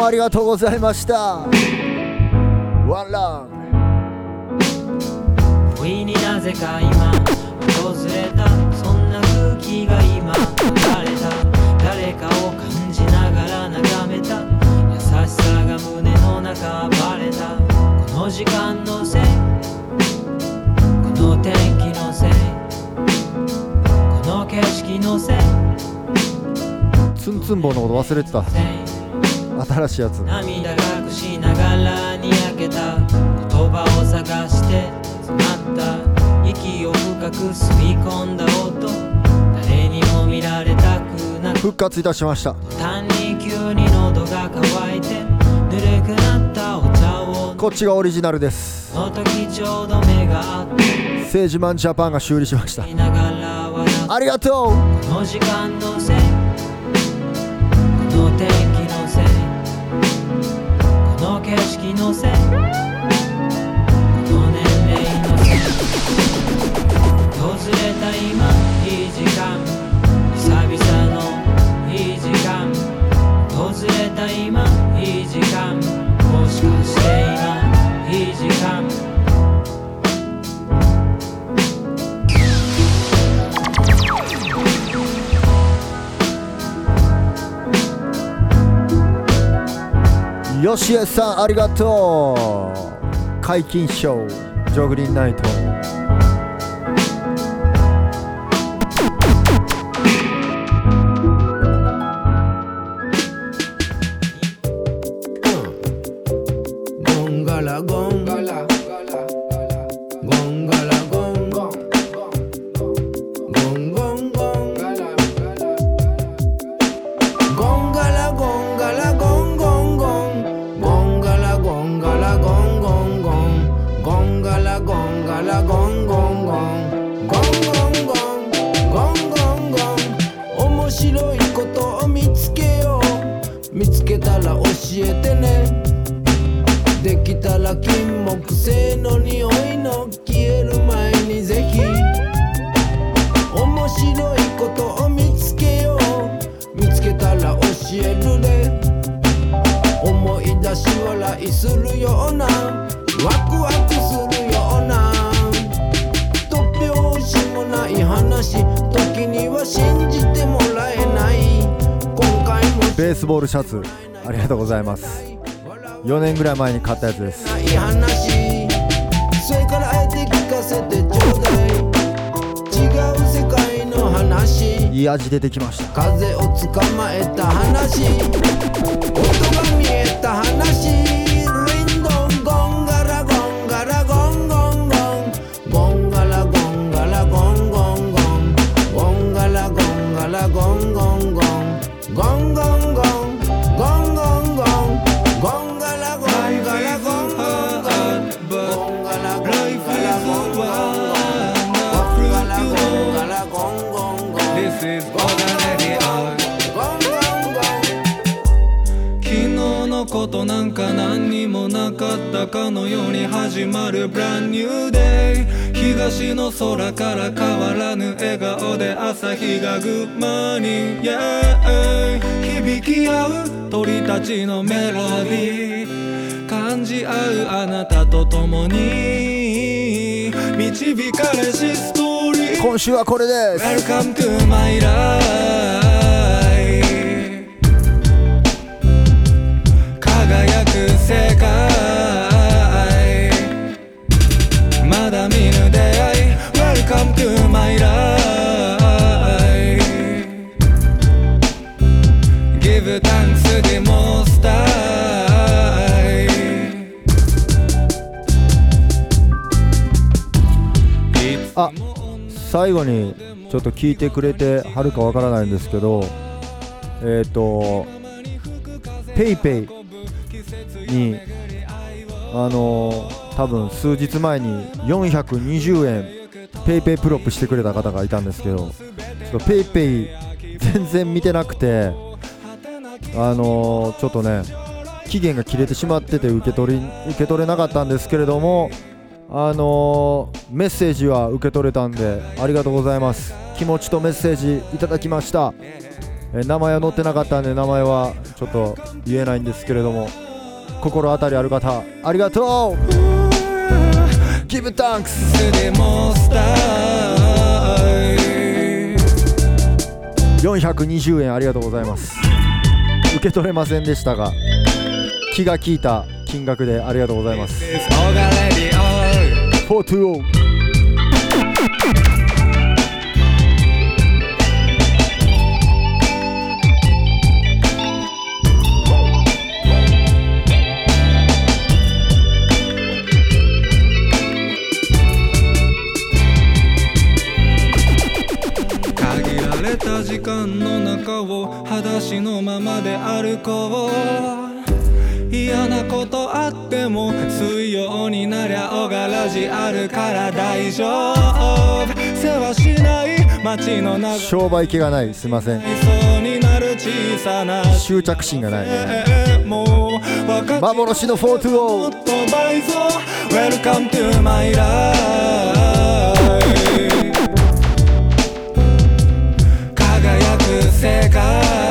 もありがとうございました。ワンラン。不意になぜか今訪れた。そんな空気が今流れた。誰かを感じながら眺めた。優しさが胸の中た。この時間のせい。この天気のせい。この景色のせい。ツンツン棒のこと忘れてた新しいやつ。涙隠しながらにやけた言葉を探して詰まった。息を深く吸い込んだ音。誰にも見られたくなく。復活いたしました。単に急に喉が渇いて。ぬるくなったお茶を。こっちがオリジナルです。その時ちょうど目が合って。政治マンジャパンが修理しました。いながら笑っありがとうさんありがとう。解禁ショージョグリンナイト。出てきました。風を捕まえた話。始まる Brand New Day. 東の空から変わらぬ笑顔で朝日がグッマーニング Yeah. 響き合う鳥たちのメロディー。感じ合うあなたと共に。導かれしストーリー。今週はこれです。Welcome to my life 最後にちょっと聞いてくれてはるかわからないんですけどえっ、とペイペイにあのー多分数日前に420円ペイペイプロップしてくれた方がいたんですけどちょっとペイペイ全然見てなくてあのーちょっとね期限が切れてしまってて受け取り受け取れなかったんですけれどもあのーメッセージは受け取れたんでありがとうございます。気持ちとメッセージいただきました、えー名前は載ってなかったんで名前はちょっと言えないんですけれども心当たりある方ありがとう。Give thanks to the most high. 420円ありがとうございます。受け取れませんでしたが気が利いた金額でありがとうございます。420限られた時間の中を裸足のままで歩こう嫌なことあっても水曜になりゃ小柄じあるから大丈夫。世話しない街の中。商売気がない。すいません。そうになる小さな執着心がない。幻の420と倍増 Welcome to my life 輝く世界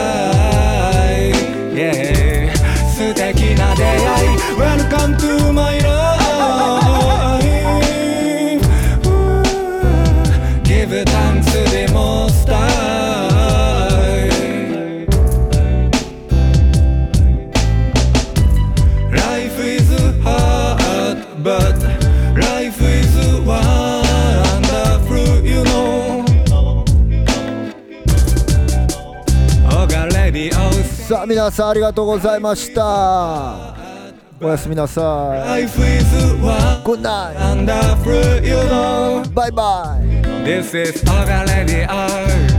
皆さんありがとうございましたおやすみなさい Good night. バイバイ This is oh, oh.